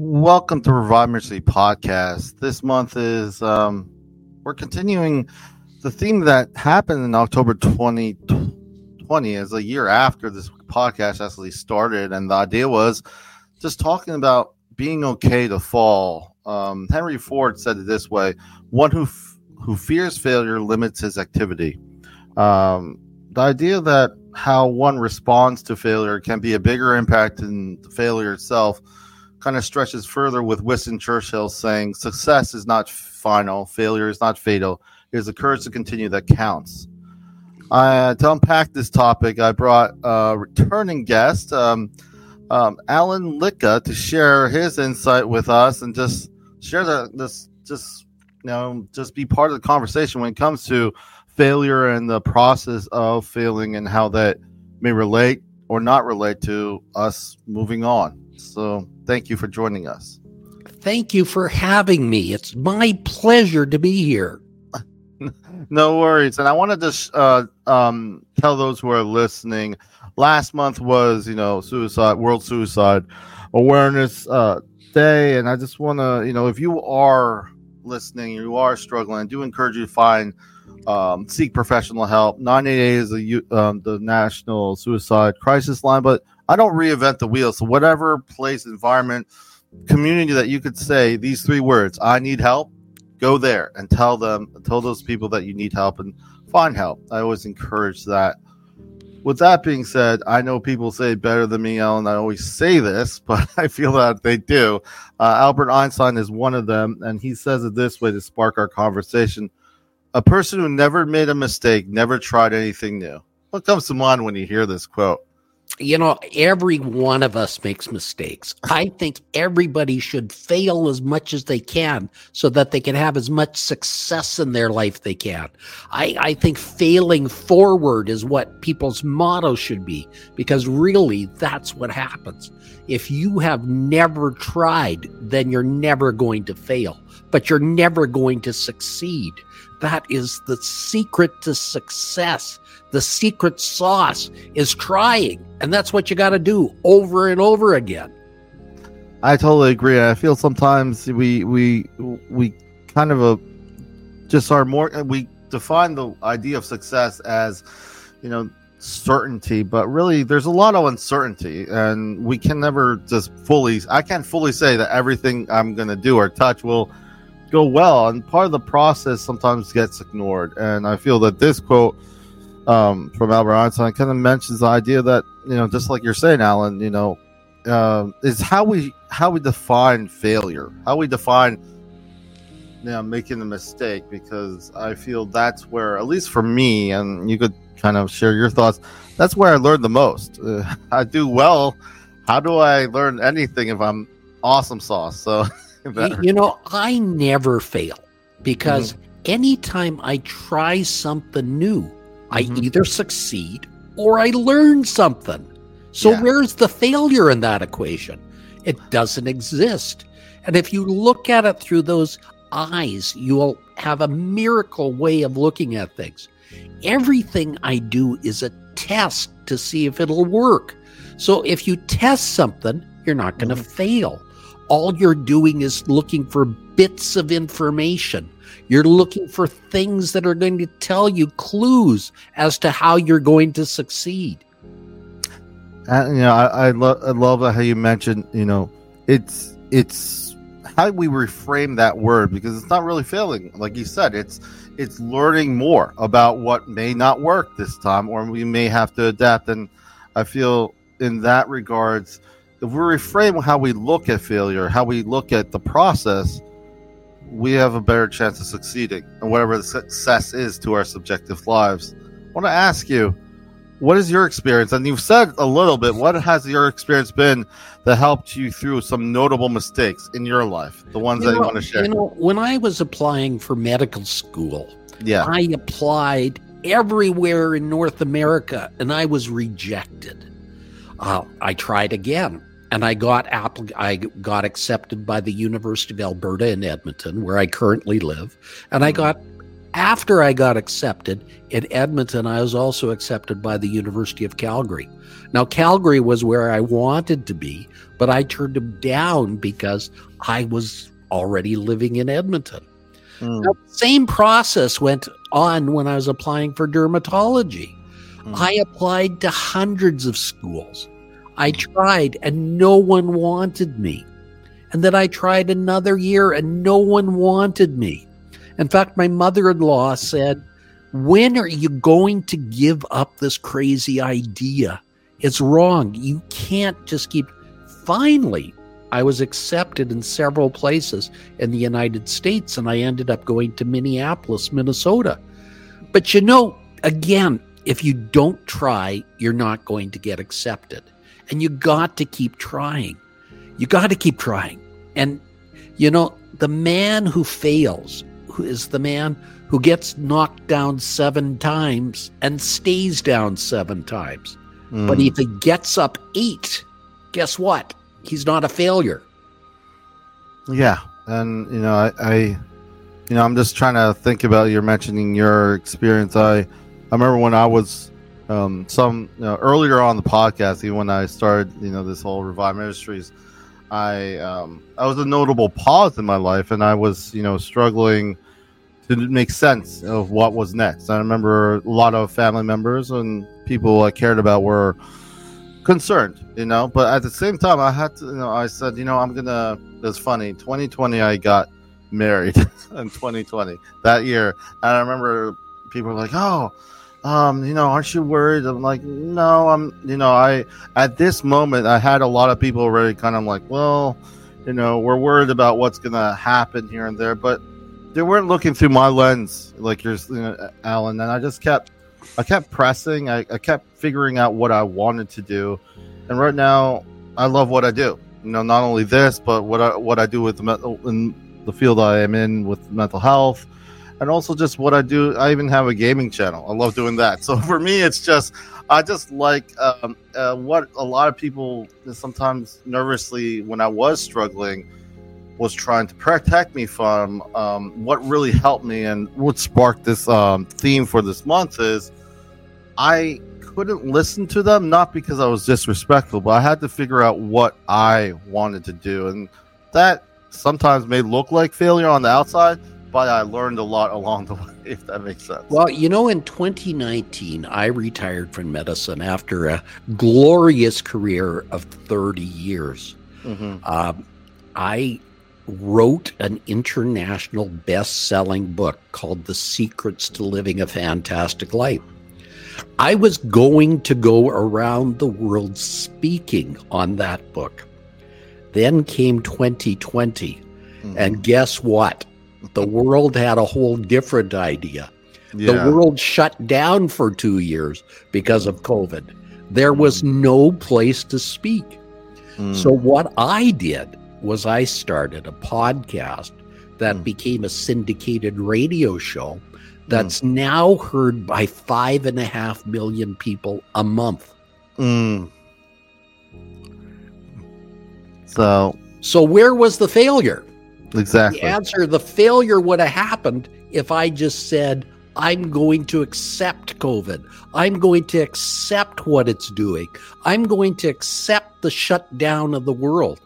Welcome to Revive Ministries podcast. This month is um, we're continuing the theme that happened in October 2020 as a year after this podcast actually started, and the idea was just talking about being okay to fall. Um, Henry Ford said it this way: "One who f- who fears failure limits his activity." Um, the idea that how one responds to failure can be a bigger impact than the failure itself kind of stretches further with Winston Churchill saying, Success is not final, failure is not fatal. It is the courage to continue that counts. Uh, to unpack this topic, I brought a returning guest, um, um, Alan Lycka, to share his insight with us and just share the, this, just, you know, just be part of the conversation when it comes to failure and the process of failing and how that may relate or not relate to us moving on. So, thank you for joining us. Thank you for having me. It's my pleasure to be here. no worries. And I want to uh, um, tell those who are listening last month was, you know, suicide, World Suicide Awareness uh, Day. And I just want to, you know, if you are listening, you are struggling, I do encourage you to find um, seek professional help. 988 is the, um, the national suicide crisis line, but I don't reinvent the wheel. So whatever place, environment, community that you could say these three words, I need help, go there and tell them, tell those people that you need help and find help. I always encourage that. With that being said, I know people say better than me, Ellen. I always say this, but I feel that they do. Uh, Albert Einstein is one of them, and he says it this way to spark our conversation a person who never made a mistake, never tried anything new. What comes to mind when you hear this quote? You know, every one of us makes mistakes. I think everybody should fail as much as they can so that they can have as much success in their life they can. I, I think failing forward is what people's motto should be because really that's what happens. If you have never tried, then you're never going to fail, but you're never going to succeed. That is the secret to success. The secret sauce is trying. And that's what you got to do over and over again. I totally agree. I feel sometimes we we we kind of a just are more uh, we define the idea of success as you know certainty, but really there's a lot of uncertainty and we can never just fully I can't fully say that everything I'm going to do or touch will go well and part of the process sometimes gets ignored. And i feel that this quote um, from albert einstein kind of mentions the idea that you know just like you're saying alan you know uh, is how we how we define failure how we define you know, making a mistake because i feel that's where at least for me and you could kind of share your thoughts that's where i learned the most. Uh, i do well. How do i learn anything if i'm awesome sauce? So you know, I never fail because mm-hmm. anytime I try something new, mm-hmm. I either succeed or I learn something. So yeah. where's the failure in that equation? It doesn't exist. And if you look at it through those eyes, you'll have a miracle way of looking at things. Everything I do is a test to see if it'll work. So if you test something, you're not going to mm-hmm. fail all you're doing is looking for bits of information. You're looking for things that are going to tell you clues as to how you're going to succeed. And, you know, I, I, lo- I love how you mentioned, you know, it's it's how we reframe that word because it's not really failing, like you said. It's it's learning more about what may not work this time, or we may have to adapt. And I feel in that regards, if we reframe how we look at failure, how we look at the process, we have a better chance of succeeding and whatever the success is to our subjective lives. I want to ask you, what is your experience? And you've said a little bit. What has your experience been that helped you through some notable mistakes in your life? The ones you that know, you want to share. You know, when I was applying for medical school, yeah, I applied everywhere in North America and I was rejected. Uh, I tried again and I got I got accepted by the University of Alberta in Edmonton, where I currently live, and I got after I got accepted in Edmonton, I was also accepted by the University of Calgary. Now, Calgary was where I wanted to be, but I turned them down because I was already living in Edmonton. Mm. Now, same process went on when I was applying for dermatology. Mm. I applied to hundreds of schools. I tried and no one wanted me. And then I tried another year and no one wanted me. In fact, my mother in law said, When are you going to give up this crazy idea? It's wrong. You can't just keep. Finally, I was accepted in several places in the United States, and I ended up going to Minneapolis, Minnesota. But you know, again, if you don't try, you're not going to get accepted. And you got to keep trying. You got to keep trying. And, you know, the man who fails who is the man who gets knocked down seven times and stays down seven times. Mm. But if he gets up eight, guess what? He's not a failure. Yeah. And, you know, I, I you know, I'm just trying to think about you're mentioning your experience. I, I remember when I was um, some you know, earlier on the podcast, even when I started, you know, this whole Revive Ministries, I um, I was a notable pause in my life, and I was you know struggling to make sense of what was next. I remember a lot of family members and people I cared about were concerned, you know. But at the same time, I had to, you know, I said, you know, I'm gonna. It's funny. 2020, I got married in 2020 that year, and I remember people were like, oh um, you know, aren't you worried? I'm like, no, I'm, you know, I, at this moment, I had a lot of people already kind of like, well, you know, we're worried about what's going to happen here and there, but they weren't looking through my lens like you're, you know, Alan. And I just kept, I kept pressing, I, I kept figuring out what I wanted to do. And right now, I love what I do. You know, not only this, but what I, what I do with the, in the field I am in with mental health and also just what I do. I even have a gaming channel. I love doing that. So for me, it's just I just like um, uh, what a lot of people sometimes nervously when I was struggling was trying to protect me from. Um, what really helped me and what sparked this um, theme for this month is I couldn't listen to them not because I was disrespectful, but I had to figure out what I wanted to do, and that sometimes may look like failure on the outside but I learned a lot along the way, if that makes sense. Well, you know, in 2019, I retired from medicine after a glorious career of 30 years. Mm-hmm. Um, I wrote an international best selling book called The Secrets to Living a Fantastic Life. I was going to go around the world speaking on that book. Then came 2020. Mm-hmm. And guess what? The world had a whole different idea. Yeah. The world shut down for two years because of COVID. There was mm. no place to speak. Mm. So, what I did was I started a podcast that mm. became a syndicated radio show that's mm. now heard by five and a half million people a month. Mm. So, so where was the failure? Exactly. The answer, the failure would have happened if I just said, I'm going to accept COVID. I'm going to accept what it's doing. I'm going to accept the shutdown of the world.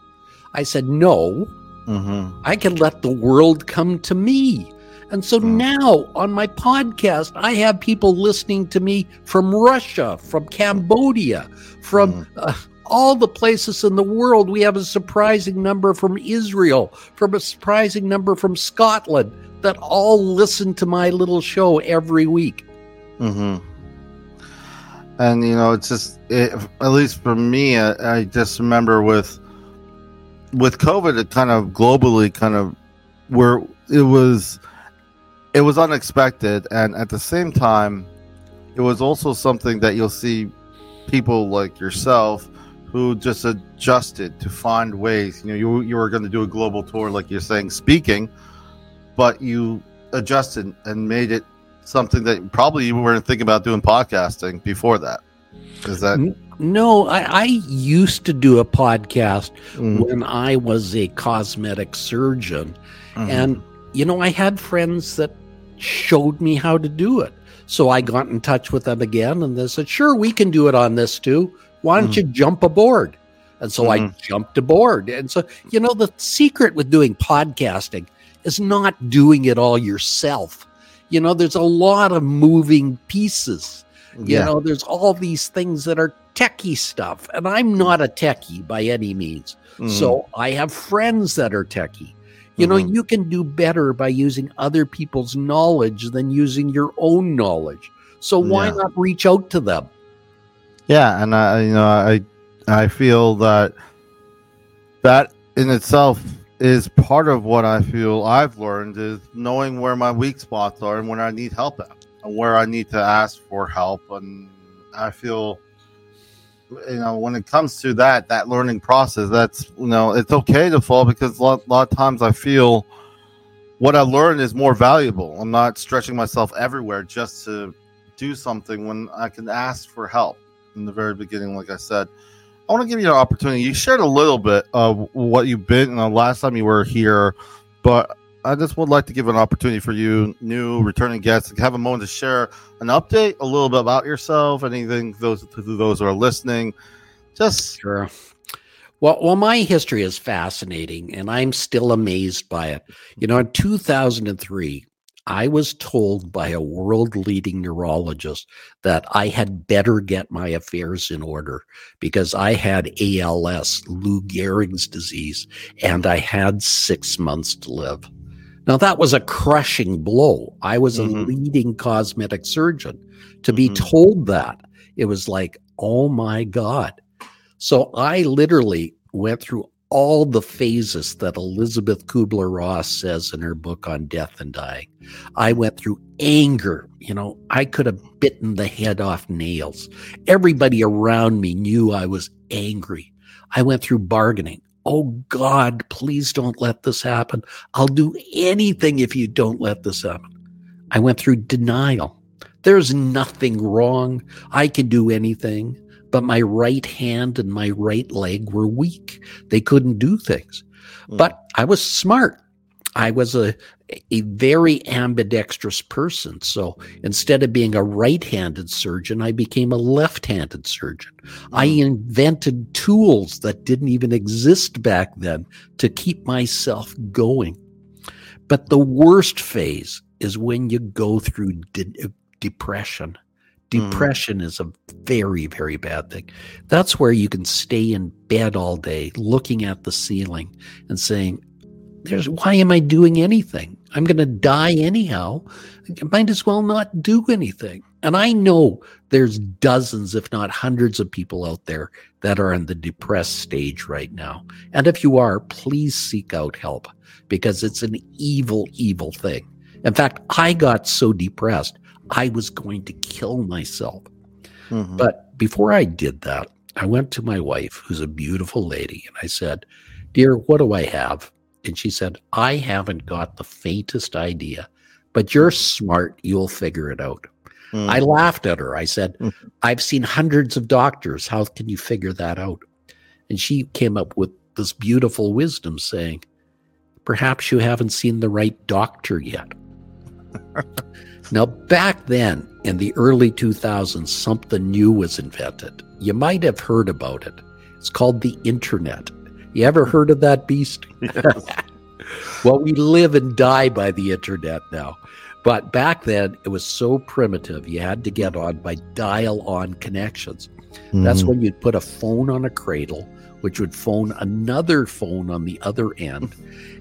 I said, no, mm-hmm. I can let the world come to me. And so mm. now on my podcast, I have people listening to me from Russia, from Cambodia, from mm. uh, all the places in the world. We have a surprising number from Israel, from a surprising number from Scotland that all listen to my little show every week. Mm-hmm. And you know, it's just it, at least for me, I, I just remember with with COVID, it kind of globally kind of where it was it was unexpected, and at the same time, it was also something that you'll see people like yourself who just adjusted to find ways. You know, you you were going to do a global tour, like you're saying, speaking, but you adjusted and made it something that probably you weren't thinking about doing podcasting before that. Is that? No, I, I used to do a podcast mm-hmm. when I was a cosmetic surgeon, mm-hmm. and you know, I had friends that showed me how to do it. So I got in touch with them again and they said, sure, we can do it on this too. Why don't mm. you jump aboard? And so mm-hmm. I jumped aboard. And so, you know, the secret with doing podcasting is not doing it all yourself. You know, there's a lot of moving pieces. You yeah. know, there's all these things that are techie stuff. And I'm not a techie by any means. Mm-hmm. So I have friends that are techie. You know, mm-hmm. you can do better by using other people's knowledge than using your own knowledge. So why yeah. not reach out to them? Yeah, and I, you know, I, I feel that that in itself is part of what I feel I've learned is knowing where my weak spots are and when I need help at, and where I need to ask for help. And I feel, you know, when it comes to that that learning process, that's you know, it's okay to fall because a lot, a lot of times I feel what I learned is more valuable. I'm not stretching myself everywhere just to do something when I can ask for help in the very beginning, like I said. I want to give you an opportunity. You shared a little bit of what you've been in the last time you were here, but I just would like to give an opportunity for you, new returning guests, to have a moment to share an update, a little bit about yourself, anything those to those who are listening. Just sure. Well, well, my history is fascinating, and I'm still amazed by it. You know, in 2003, I was told by a world leading neurologist that I had better get my affairs in order because I had ALS, Lou Gehrig's disease, and I had six months to live. Now, that was a crushing blow. I was mm-hmm. a leading cosmetic surgeon. To mm-hmm. be told that, it was like, oh my God. So I literally went through all the phases that Elizabeth Kubler Ross says in her book on death and dying. I went through anger. You know, I could have bitten the head off nails. Everybody around me knew I was angry. I went through bargaining. Oh God, please don't let this happen. I'll do anything if you don't let this happen. I went through denial. There's nothing wrong. I can do anything but my right hand and my right leg were weak. They couldn't do things. Mm. But I was smart. I was a a very ambidextrous person. So instead of being a right-handed surgeon, I became a left-handed surgeon. Mm. I invented tools that didn't even exist back then to keep myself going. But the worst phase is when you go through de- depression Mm. Depression mm. is a very, very bad thing. That's where you can stay in bed all day looking at the ceiling and saying, There's why am I doing anything? I'm gonna die anyhow. I might as well not do anything. And I know there's dozens, if not hundreds, of people out there that are in the depressed stage right now. And if you are, please seek out help because it's an evil, evil thing. In fact, I got so depressed I was going to kill myself. Mm-hmm. But before I did that, I went to my wife, who's a beautiful lady, and I said, Dear, what do I have? And she said, I haven't got the faintest idea, but you're smart. You'll figure it out. Mm-hmm. I laughed at her. I said, mm-hmm. I've seen hundreds of doctors. How can you figure that out? And she came up with this beautiful wisdom saying, Perhaps you haven't seen the right doctor yet. Now, back then in the early 2000s, something new was invented. You might have heard about it. It's called the internet. You ever heard of that beast? Yes. well, we live and die by the internet now. But back then, it was so primitive, you had to get on by dial on connections. Mm. That's when you'd put a phone on a cradle, which would phone another phone on the other end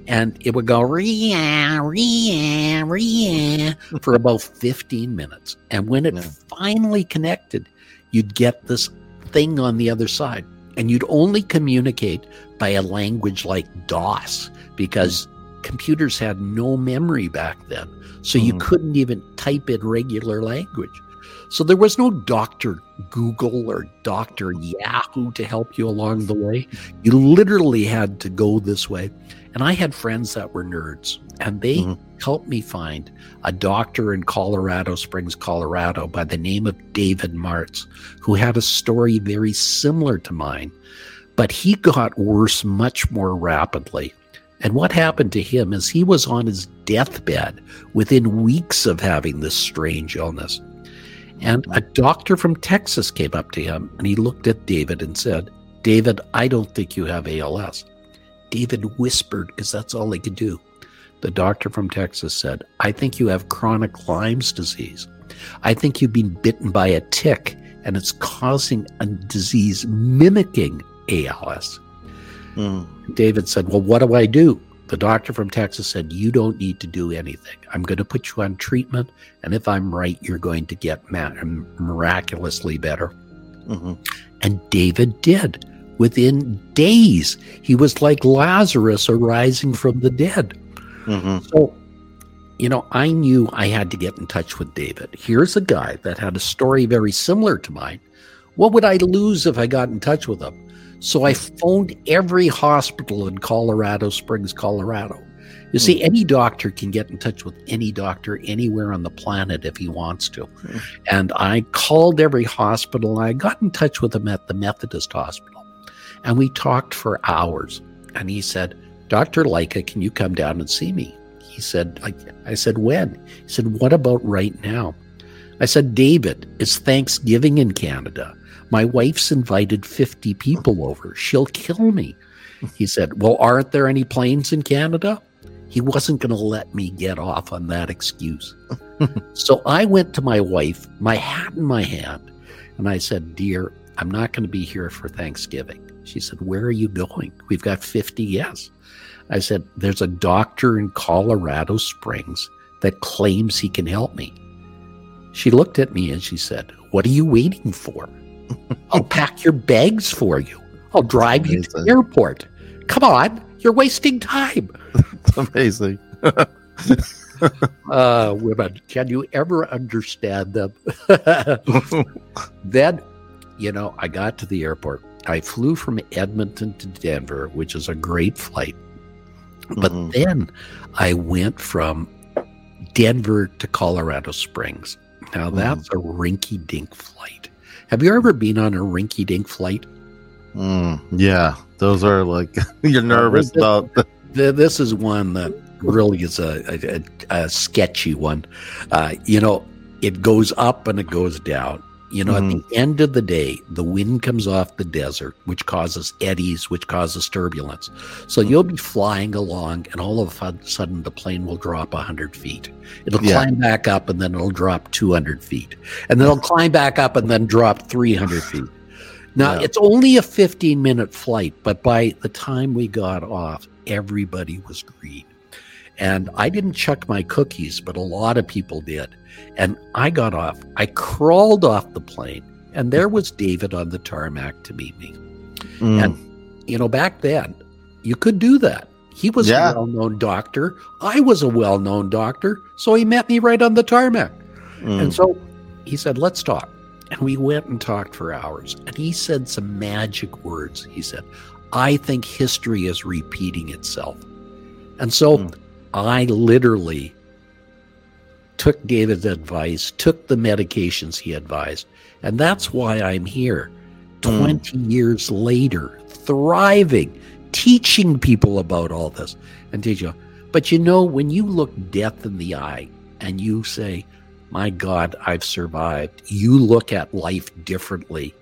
and it would go ria ria ria for about 15 minutes and when it yeah. finally connected you'd get this thing on the other side and you'd only communicate by a language like dos because computers had no memory back then so mm. you couldn't even type in regular language so there was no Dr. Google or Dr. Yahoo to help you along the way. You literally had to go this way. And I had friends that were nerds, and they mm-hmm. helped me find a doctor in Colorado Springs, Colorado, by the name of David Martz, who had a story very similar to mine, but he got worse much more rapidly. And what happened to him is he was on his deathbed within weeks of having this strange illness. And a doctor from Texas came up to him and he looked at David and said, David, I don't think you have ALS. David whispered because that's all he could do. The doctor from Texas said, I think you have chronic Lyme's disease. I think you've been bitten by a tick and it's causing a disease mimicking ALS. Mm. David said, Well, what do I do? The doctor from Texas said, You don't need to do anything. I'm going to put you on treatment. And if I'm right, you're going to get miraculously better. Mm-hmm. And David did. Within days, he was like Lazarus arising from the dead. Mm-hmm. So, you know, I knew I had to get in touch with David. Here's a guy that had a story very similar to mine. What would I lose if I got in touch with him? So I phoned every hospital in Colorado Springs, Colorado. You see, mm. any doctor can get in touch with any doctor anywhere on the planet if he wants to. Mm. And I called every hospital. I got in touch with him at the Methodist Hospital. And we talked for hours. And he said, Dr. Lycka, can you come down and see me? He said, I, I said, when? He said, what about right now? I said, David, it's Thanksgiving in Canada. My wife's invited 50 people over. She'll kill me. He said, Well, aren't there any planes in Canada? He wasn't going to let me get off on that excuse. so I went to my wife, my hat in my hand, and I said, Dear, I'm not going to be here for Thanksgiving. She said, Where are you going? We've got 50 yes. I said, There's a doctor in Colorado Springs that claims he can help me. She looked at me and she said, What are you waiting for? I'll pack your bags for you. I'll drive you to the airport. Come on, you're wasting time. It's amazing. uh, women, can you ever understand them? then, you know, I got to the airport. I flew from Edmonton to Denver, which is a great flight. But mm-hmm. then I went from Denver to Colorado Springs. Now that's mm. a rinky dink flight. Have you ever been on a rinky dink flight? Mm, yeah, those are like you're nervous uh, about. this is one that really is a, a, a sketchy one. Uh, you know, it goes up and it goes down. You know, mm-hmm. at the end of the day, the wind comes off the desert, which causes eddies, which causes turbulence. So mm-hmm. you'll be flying along, and all of a sudden, the plane will drop 100 feet. It'll yeah. climb back up, and then it'll drop 200 feet. And then it'll climb back up and then drop 300 feet. Now, yeah. it's only a 15 minute flight, but by the time we got off, everybody was green. And I didn't chuck my cookies, but a lot of people did. And I got off. I crawled off the plane, and there was David on the tarmac to meet me. Mm. And, you know, back then, you could do that. He was yeah. a well known doctor. I was a well known doctor. So he met me right on the tarmac. Mm. And so he said, Let's talk. And we went and talked for hours. And he said some magic words. He said, I think history is repeating itself. And so mm. I literally took David's advice, took the medications he advised. And that's why I'm here 20 mm. years later, thriving, teaching people about all this and teach you. But you know, when you look death in the eye and you say, My God, I've survived, you look at life differently.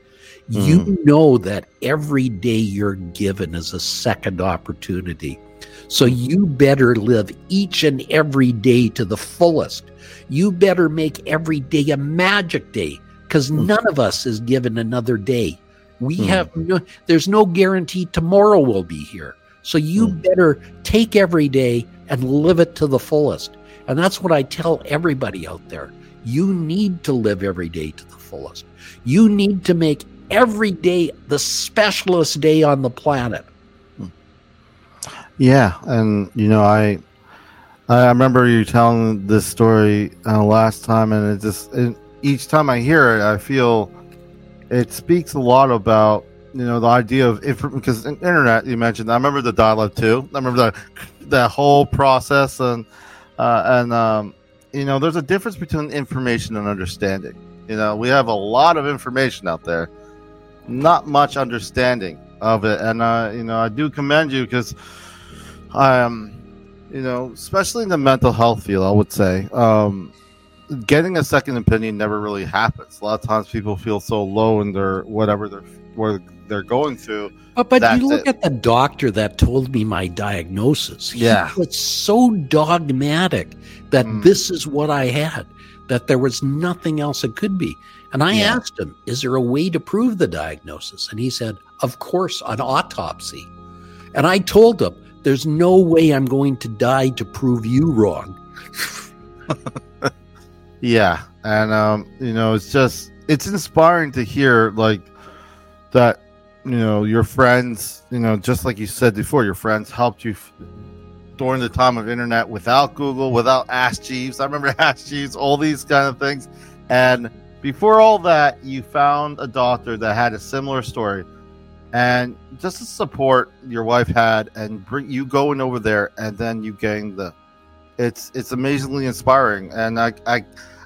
Mm. You know that every day you're given is a second opportunity. So you better live each and every day to the fullest. You better make every day a magic day because mm. none of us is given another day. We mm. have no, there's no guarantee tomorrow will be here. So you mm. better take every day and live it to the fullest. And that's what I tell everybody out there. You need to live every day to the fullest. You need to make every day the specialist day on the planet. Yeah, and you know, I I remember you telling this story uh, last time, and it just it, each time I hear it, I feel it speaks a lot about you know the idea of because internet you mentioned. I remember the dial-up too. I remember that that whole process and uh, and um, you know there's a difference between information and understanding. You know, we have a lot of information out there, not much understanding of it, and uh, you know I do commend you because um, you know, especially in the mental health field, I would say, um, getting a second opinion never really happens. A lot of times, people feel so low in their whatever they're where they're going through. But, but you look it. at the doctor that told me my diagnosis. Yeah, he was so dogmatic that mm. this is what I had, that there was nothing else it could be. And I yeah. asked him, "Is there a way to prove the diagnosis?" And he said, "Of course, an autopsy." And I told him, "There's no way I'm going to die to prove you wrong." yeah, and um, you know, it's just it's inspiring to hear like that you know your friends you know just like you said before your friends helped you f- during the time of internet without google without ask jeeves. I remember ask jeeves all these kind of things. And before all that you found a doctor that had a similar story and just the support your wife had and bring you going over there and then you getting the it's it's amazingly inspiring and i i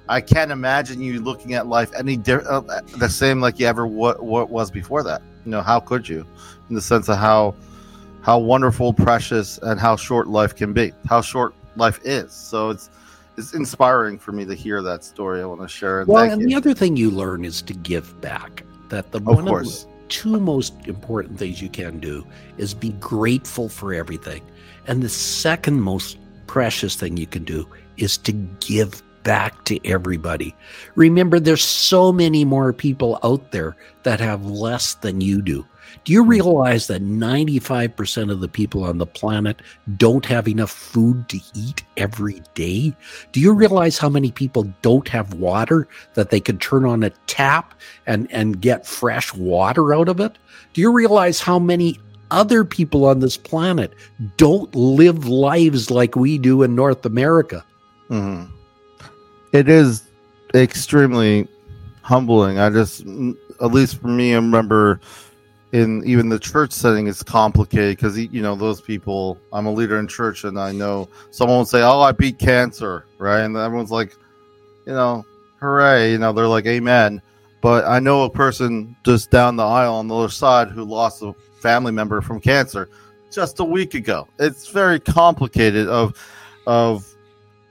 I can't imagine you looking at life any di- uh, the same like you ever what what was before that. You know, how could you? In the sense of how how wonderful, precious, and how short life can be. How short life is. So it's it's inspiring for me to hear that story. I want to share. And well, and you. the other thing you learn is to give back. That the of one course. of two most important things you can do is be grateful for everything, and the second most precious thing you can do is to give back to everybody. Remember, there's so many more people out there that have less than you do. Do you realize that 95% of the people on the planet don't have enough food to eat every day? Do you realize how many people don't have water that they could turn on a tap and, and get fresh water out of it? Do you realize how many other people on this planet don't live lives like we do in North America? Mm-hmm it is extremely humbling. I just, at least for me, I remember in even the church setting, it's complicated because you know those people. I'm a leader in church, and I know someone will say, "Oh, I beat cancer," right? And everyone's like, you know, hooray! You know, they're like, "Amen." But I know a person just down the aisle on the other side who lost a family member from cancer just a week ago. It's very complicated of of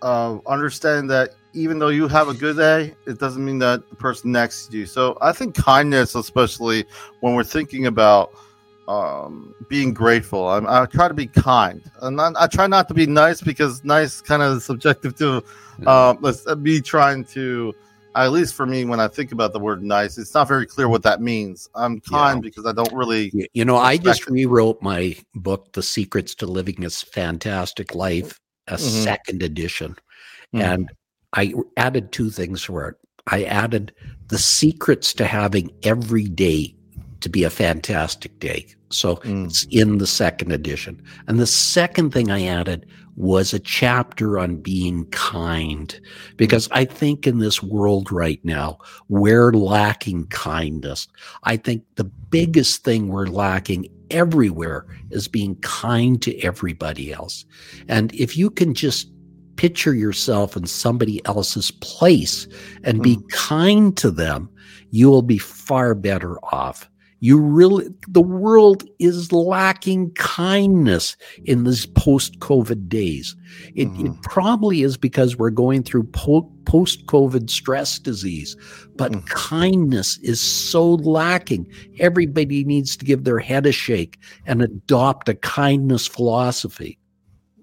of understanding that even though you have a good day, it doesn't mean that the person next to you. So I think kindness, especially when we're thinking about um, being grateful, I'm, i try to be kind, and I, I, try not to be nice because nice kind of subjective to um, uh, be trying to. At least for me, when I think about the word nice, it's not very clear what that means. I'm kind yeah. because I don't really. You know, I just it. rewrote my book, The Secrets to Living a Fantastic Life, a mm-hmm. second edition. Mm-hmm. And I added two things for it. I added the secrets to having every day to be a fantastic day. So mm. it's in the second edition. And the second thing I added was a chapter on being kind, because I think in this world right now, we're lacking kindness. I think the biggest thing we're lacking everywhere is being kind to everybody else. And if you can just picture yourself in somebody else's place and be hmm. kind to them, you will be far better off. You really, the world is lacking kindness in these post COVID days. It, mm-hmm. it, probably is because we're going through po- post COVID stress disease, but mm-hmm. kindness is so lacking. Everybody needs to give their head a shake and adopt a kindness philosophy.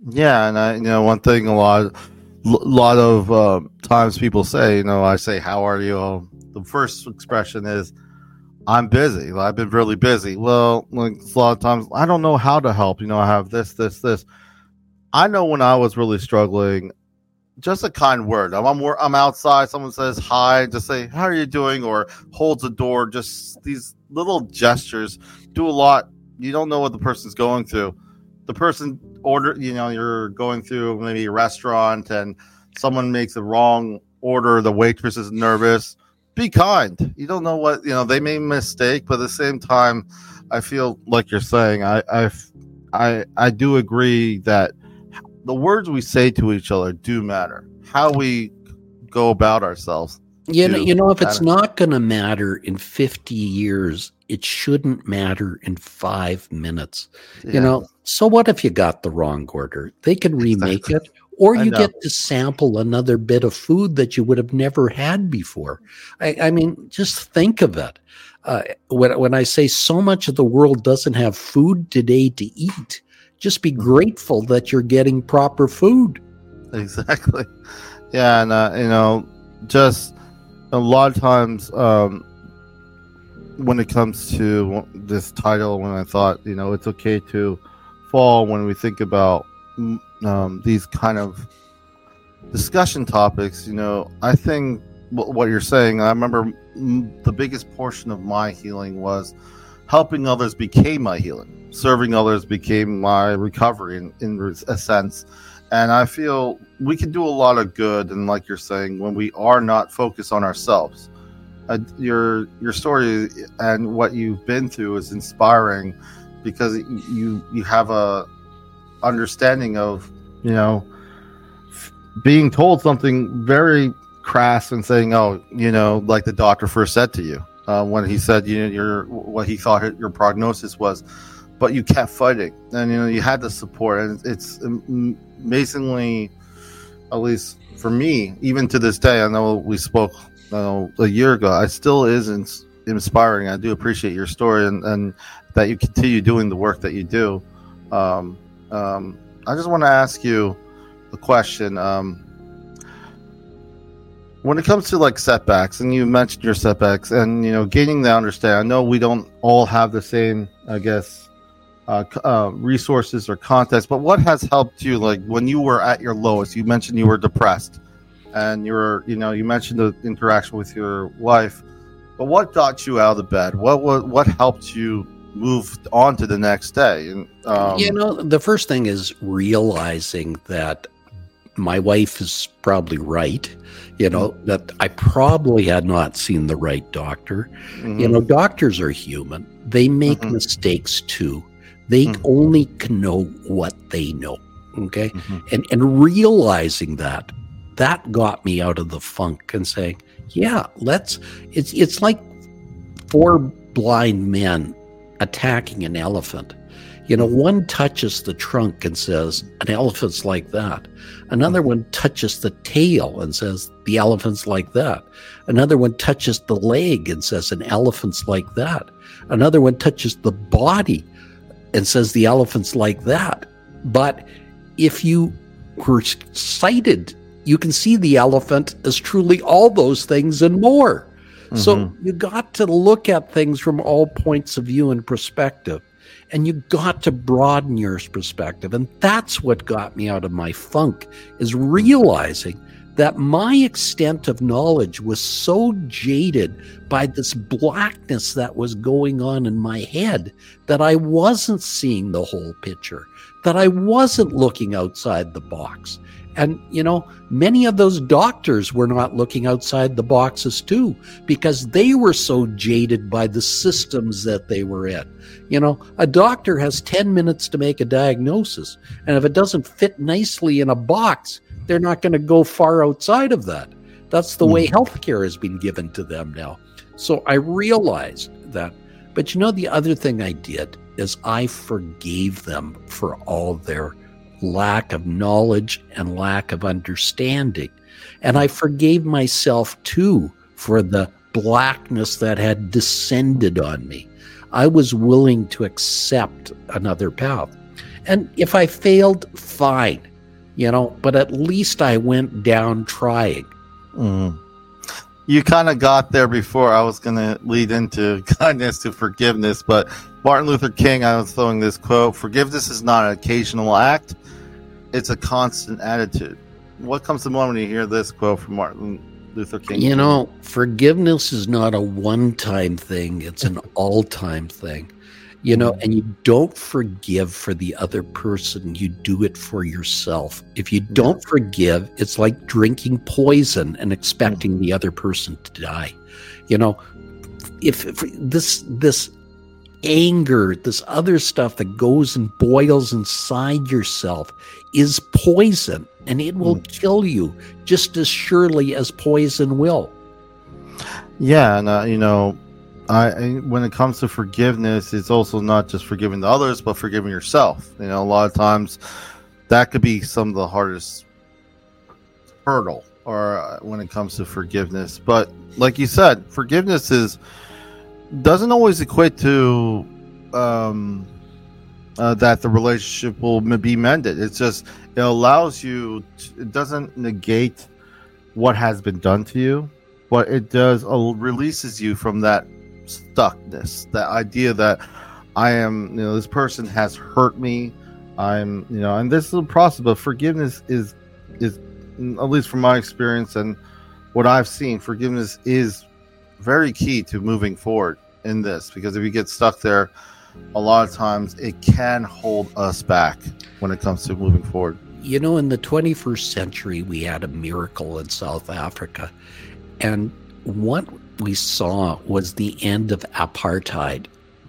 Yeah, and I, you know, one thing a lot, lot of uh, times people say, you know, I say, "How are you?" The first expression is, "I'm busy. I've been really busy." Well, like a lot of times, I don't know how to help. You know, I have this, this, this. I know when I was really struggling, just a kind word. I'm I'm, I'm outside. Someone says hi, just say, "How are you doing?" or holds a door. Just these little gestures do a lot. You don't know what the person's going through. The person order you know you're going through maybe a restaurant and someone makes a wrong order the waitress is nervous. Be kind. You don't know what you know they made a mistake but at the same time i feel like you're saying i i i, I do agree that the words we say to each other do matter. How we go about ourselves you know, you know if it's not going to matter in 50 years it shouldn't matter in five minutes. Yeah. You know, so what if you got the wrong order? They can remake exactly. it, or you get to sample another bit of food that you would have never had before. I, I mean, just think of it. Uh, when, when I say so much of the world doesn't have food today to eat, just be mm-hmm. grateful that you're getting proper food. Exactly. Yeah, and uh, you know, just a lot of times um, when it comes to this title, when I thought, you know, it's okay to fall when we think about um, these kind of discussion topics, you know, I think what you're saying, I remember the biggest portion of my healing was helping others became my healing. Serving others became my recovery in, in a sense. And I feel we can do a lot of good. And like you're saying, when we are not focused on ourselves, uh, your your story and what you've been through is inspiring because you you have a understanding of you know being told something very crass and saying oh you know like the doctor first said to you uh, when he said you know your what he thought your prognosis was but you kept fighting and you know you had the support and it's amazingly at least for me even to this day i know we spoke uh, a year ago it still isn't inspiring i do appreciate your story and, and that you continue doing the work that you do um, um, I just want to ask you a question. Um, when it comes to like setbacks, and you mentioned your setbacks, and you know, gaining the understanding. I know we don't all have the same, I guess, uh, uh, resources or context, but what has helped you? Like when you were at your lowest, you mentioned you were depressed, and you were, you know, you mentioned the interaction with your wife, but what got you out of the bed? What what what helped you move on to the next day. And um, you know, the first thing is realizing that my wife is probably right. You know mm-hmm. that I probably had not seen the right doctor. Mm-hmm. You know, doctors are human; they make mm-hmm. mistakes too. They mm-hmm. only can know what they know. Okay, mm-hmm. and and realizing that that got me out of the funk and saying, yeah, let's. It's it's like four blind men attacking an elephant. You know, one touches the trunk and says, an elephant's like that. Another one touches the tail and says, the elephant's like that. Another one touches the leg and says, an elephant's like that. Another one touches the body and says, the elephant's like that. But if you were sighted, you can see the elephant as truly all those things and more. So mm-hmm. you got to look at things from all points of view and perspective. And you got to broaden your perspective. And that's what got me out of my funk is realizing that my extent of knowledge was so jaded by this blackness that was going on in my head that I wasn't seeing the whole picture, that I wasn't looking outside the box. And, you know, many of those doctors were not looking outside the boxes too, because they were so jaded by the systems that they were in. You know, a doctor has 10 minutes to make a diagnosis. And if it doesn't fit nicely in a box, they're not going to go far outside of that. That's the mm. way healthcare has been given to them now. So I realized that. But you know, the other thing I did is I forgave them for all their lack of knowledge and lack of understanding. And I forgave myself too for the blackness that had descended on me. I was willing to accept another path. And if I failed, fine, you know, but at least I went down trying. Mm. You kind of got there before I was going to lead into kindness to forgiveness, but Martin Luther King, I was throwing this quote Forgiveness is not an occasional act, it's a constant attitude. What comes to mind when you hear this quote from Martin Luther King? You know, forgiveness is not a one time thing, it's an all time thing. You know, and you don't forgive for the other person, you do it for yourself. If you don't forgive, it's like drinking poison and expecting the other person to die. You know, if, if this this anger, this other stuff that goes and boils inside yourself is poison and it will mm. kill you just as surely as poison will. Yeah, and uh, you know, I when it comes to forgiveness, it's also not just forgiving the others, but forgiving yourself. You know, a lot of times that could be some of the hardest hurdle or uh, when it comes to forgiveness. But like you said, forgiveness is doesn't always equate to um, uh, that the relationship will be mended. It's just it allows you. To, it doesn't negate what has been done to you, but it does uh, releases you from that stuckness, that idea that I am. You know, this person has hurt me. I'm. You know, and this is a process. But forgiveness is is at least from my experience and what I've seen, forgiveness is very key to moving forward in this because if you get stuck there, a lot of times it can hold us back when it comes to moving forward. You know, in the 21st century, we had a miracle in South Africa. And what we saw was the end of apartheid.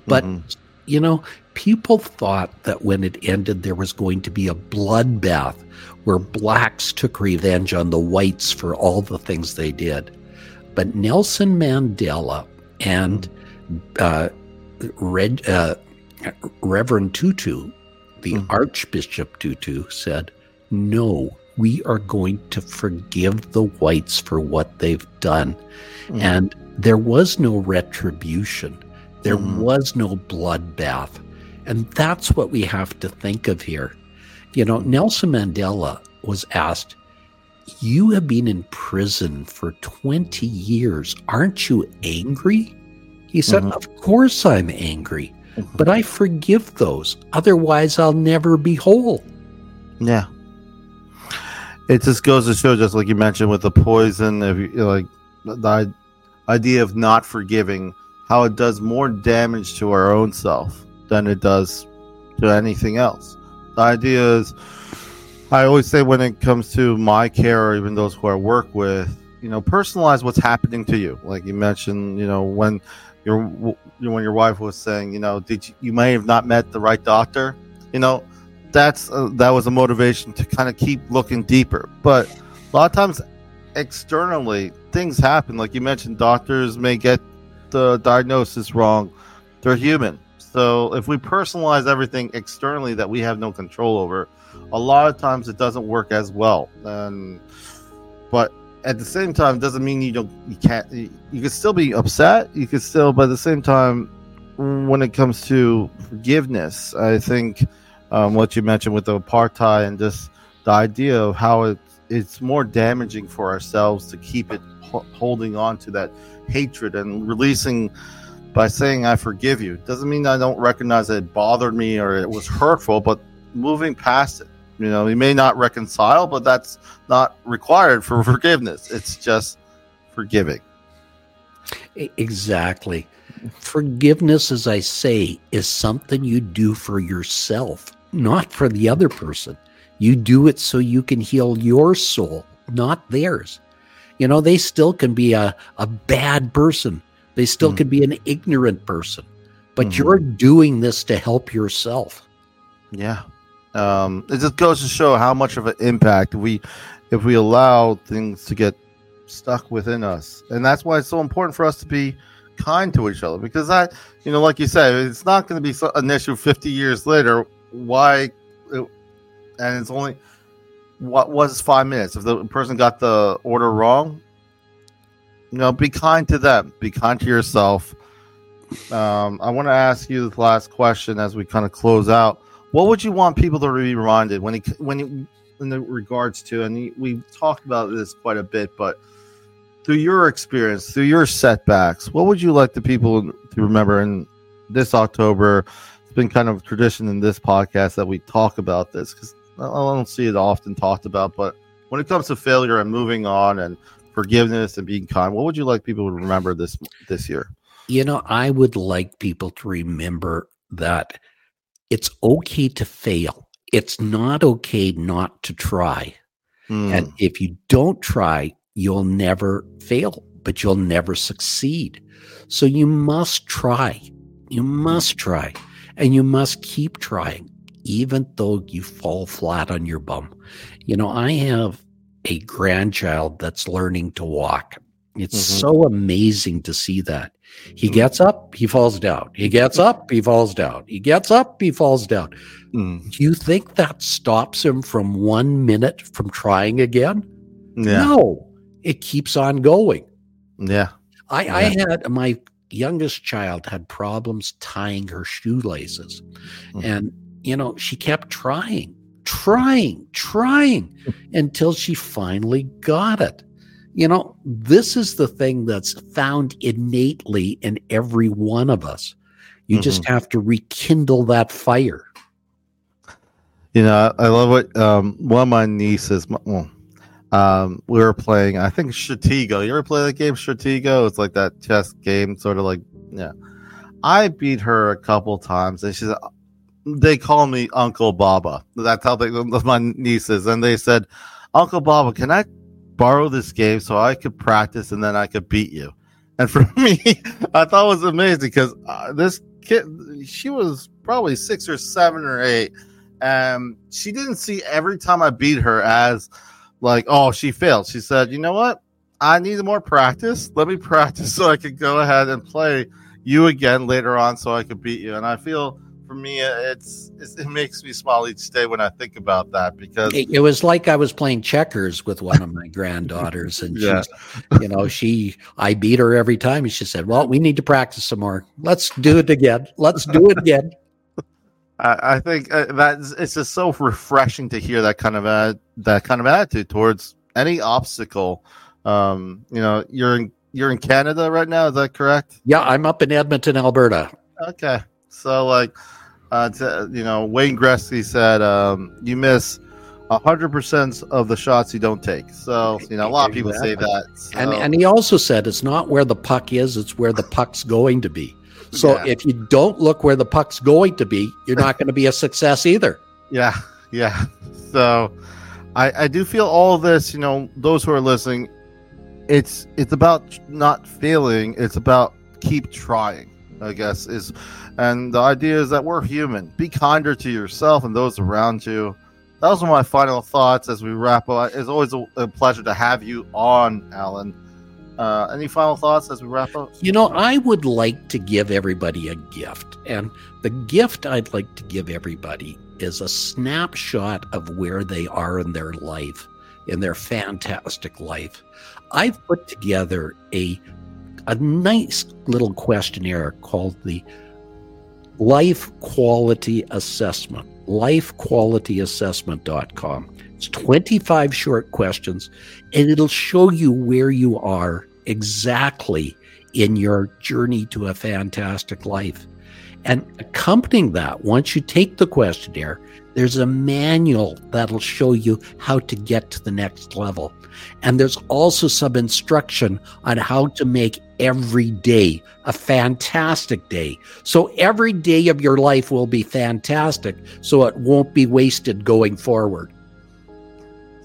But, mm-hmm. you know, people thought that when it ended, there was going to be a bloodbath where blacks took revenge on the whites for all the things they did. But Nelson Mandela and uh, Red, uh, Reverend Tutu, the mm-hmm. Archbishop Tutu, said, No, we are going to forgive the whites for what they've done. Mm-hmm. And there was no retribution, there mm-hmm. was no bloodbath. And that's what we have to think of here. You know, Nelson Mandela was asked, You have been in prison for 20 years. Aren't you angry? He said, mm-hmm. Of course I'm angry, mm-hmm. but I forgive those. Otherwise, I'll never be whole. Yeah. It just goes to show, just like you mentioned with the poison, if you like the idea of not forgiving, how it does more damage to our own self than it does to anything else. The idea is, I always say when it comes to my care or even those who I work with, you know, personalize what's happening to you. Like you mentioned, you know, when your when your wife was saying, you know, did you, you may have not met the right doctor, you know, that's uh, that was a motivation to kind of keep looking deeper. But a lot of times, externally, things happen. Like you mentioned, doctors may get the diagnosis wrong. They're human. So if we personalize everything externally that we have no control over, a lot of times it doesn't work as well. And but at the same time, doesn't mean you don't you can't you, you can still be upset. You can still, but at the same time, when it comes to forgiveness, I think um, what you mentioned with the apartheid and just the idea of how it it's more damaging for ourselves to keep it holding on to that hatred and releasing by saying I forgive you. Doesn't mean I don't recognize that it bothered me or it was hurtful, but moving past it. You know, we may not reconcile, but that's not required for forgiveness. It's just forgiving. Exactly. Forgiveness, as I say, is something you do for yourself, not for the other person. You do it so you can heal your soul, not theirs. You know, they still can be a, a bad person they still mm. could be an ignorant person, but mm-hmm. you're doing this to help yourself. Yeah. Um, it just goes to show how much of an impact we, if we allow things to get stuck within us, and that's why it's so important for us to be kind to each other. Because that, you know, like you said, it's not going to be an issue 50 years later. Why? It, and it's only what was five minutes. If the person got the order wrong, you know, be kind to them. Be kind to yourself. Um, I want to ask you the last question as we kind of close out. What would you want people to be reminded when he, when he, in the regards to, and he, we talked about this quite a bit, but through your experience, through your setbacks, what would you like the people to remember in this October? It's been kind of tradition in this podcast that we talk about this because I don't see it often talked about, but when it comes to failure and moving on and forgiveness and being kind. What would you like people to remember this this year? You know, I would like people to remember that it's okay to fail. It's not okay not to try. Mm. And if you don't try, you'll never fail, but you'll never succeed. So you must try. You must try. And you must keep trying, even though you fall flat on your bum. You know, I have a grandchild that's learning to walk. It's mm-hmm. so amazing to see that. He mm-hmm. gets up, he falls down. He gets up, he falls down. He gets up, he falls down. Mm. Do you think that stops him from one minute from trying again? Yeah. No, it keeps on going. Yeah. I, yeah. I had my youngest child had problems tying her shoelaces. Mm. And, you know, she kept trying, trying, trying until she finally got it. You know, this is the thing that's found innately in every one of us. You mm-hmm. just have to rekindle that fire. You know, I love what um, one of my nieces, well, um, we were playing, I think Stratego. You ever play that game, Stratego? It's like that chess game, sort of like, yeah. I beat her a couple times, and she's, they call me Uncle Baba. That's how they, my nieces, and they said, Uncle Baba, can I borrow this game so I could practice and then I could beat you? And for me, I thought it was amazing because uh, this kid, she was probably six or seven or eight, and she didn't see every time I beat her as like, oh, she failed. She said, you know what? I need more practice. Let me practice so I can go ahead and play you again later on so I could beat you. And I feel for me, it's, it's it makes me smile each day when I think about that because it, it was like I was playing checkers with one of my granddaughters, and yeah. you know, she I beat her every time, and she said, "Well, we need to practice some more. Let's do it again. Let's do it again." I, I think uh, that it's just so refreshing to hear that kind of that kind of attitude towards any obstacle. Um, you know, you're in you're in Canada right now. Is that correct? Yeah, I'm up in Edmonton, Alberta. Okay, so like, uh, to, you know, Wayne Gretzky said, um, you miss hundred percent of the shots you don't take. So you know, a lot of people say that. So. And and he also said it's not where the puck is; it's where the puck's going to be. So yeah. if you don't look where the puck's going to be, you're not going to be a success either. Yeah, yeah. So I, I do feel all this, you know, those who are listening, it's it's about not failing, it's about keep trying, I guess is and the idea is that we're human. Be kinder to yourself and those around you. Those are my final thoughts as we wrap up. It's always a, a pleasure to have you on, Alan. Uh, any final thoughts as we wrap up? You know, I would like to give everybody a gift. And the gift I'd like to give everybody is a snapshot of where they are in their life, in their fantastic life. I've put together a a nice little questionnaire called the Life Quality Assessment, lifequalityassessment.com. It's 25 short questions, and it'll show you where you are exactly in your journey to a fantastic life. And accompanying that, once you take the questionnaire, there's a manual that'll show you how to get to the next level. And there's also some instruction on how to make every day a fantastic day. So every day of your life will be fantastic, so it won't be wasted going forward.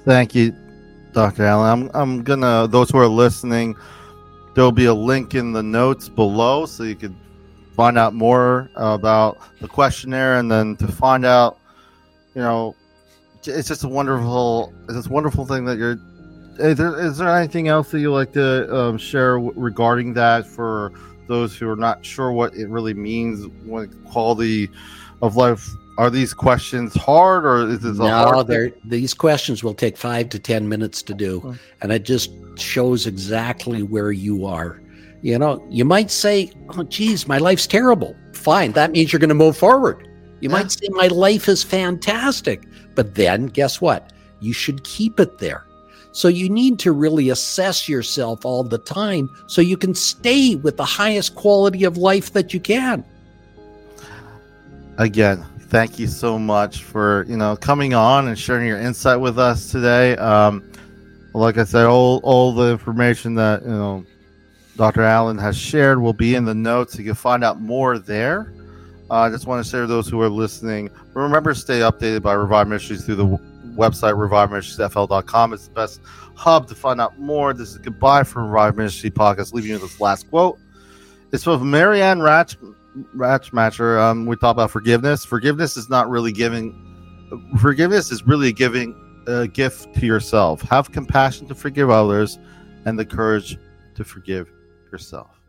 Thank you, Dr. Allen. I'm, I'm gonna those who are listening, there'll be a link in the notes below so you can find out more about the questionnaire and then to find out, you know, it's just a wonderful, it's this wonderful thing that you're. Is there, is there anything else that you like to um, share regarding that for those who are not sure what it really means when quality of life are these questions hard or is this no, hard these questions will take five to ten minutes to do mm. and it just shows exactly where you are. You know you might say oh geez my life's terrible. Fine that means you're going to move forward. You yeah. might say my life is fantastic. But then guess what? You should keep it there so you need to really assess yourself all the time so you can stay with the highest quality of life that you can again thank you so much for you know coming on and sharing your insight with us today. Um, like I said, all all the information that you know Dr. Allen has shared will be in the notes. You can find out more there. Uh, I just want to share those who are listening. Remember stay updated by Revive Ministries through the website reviveministriesfl.com. It's the best hub to find out more. This is goodbye from Revive Ministry Podcast, leaving you with this last quote. It's from Marianne Ratch match matcher, um, we talk about forgiveness. Forgiveness is not really giving. Forgiveness is really giving a gift to yourself. Have compassion to forgive others, and the courage to forgive yourself.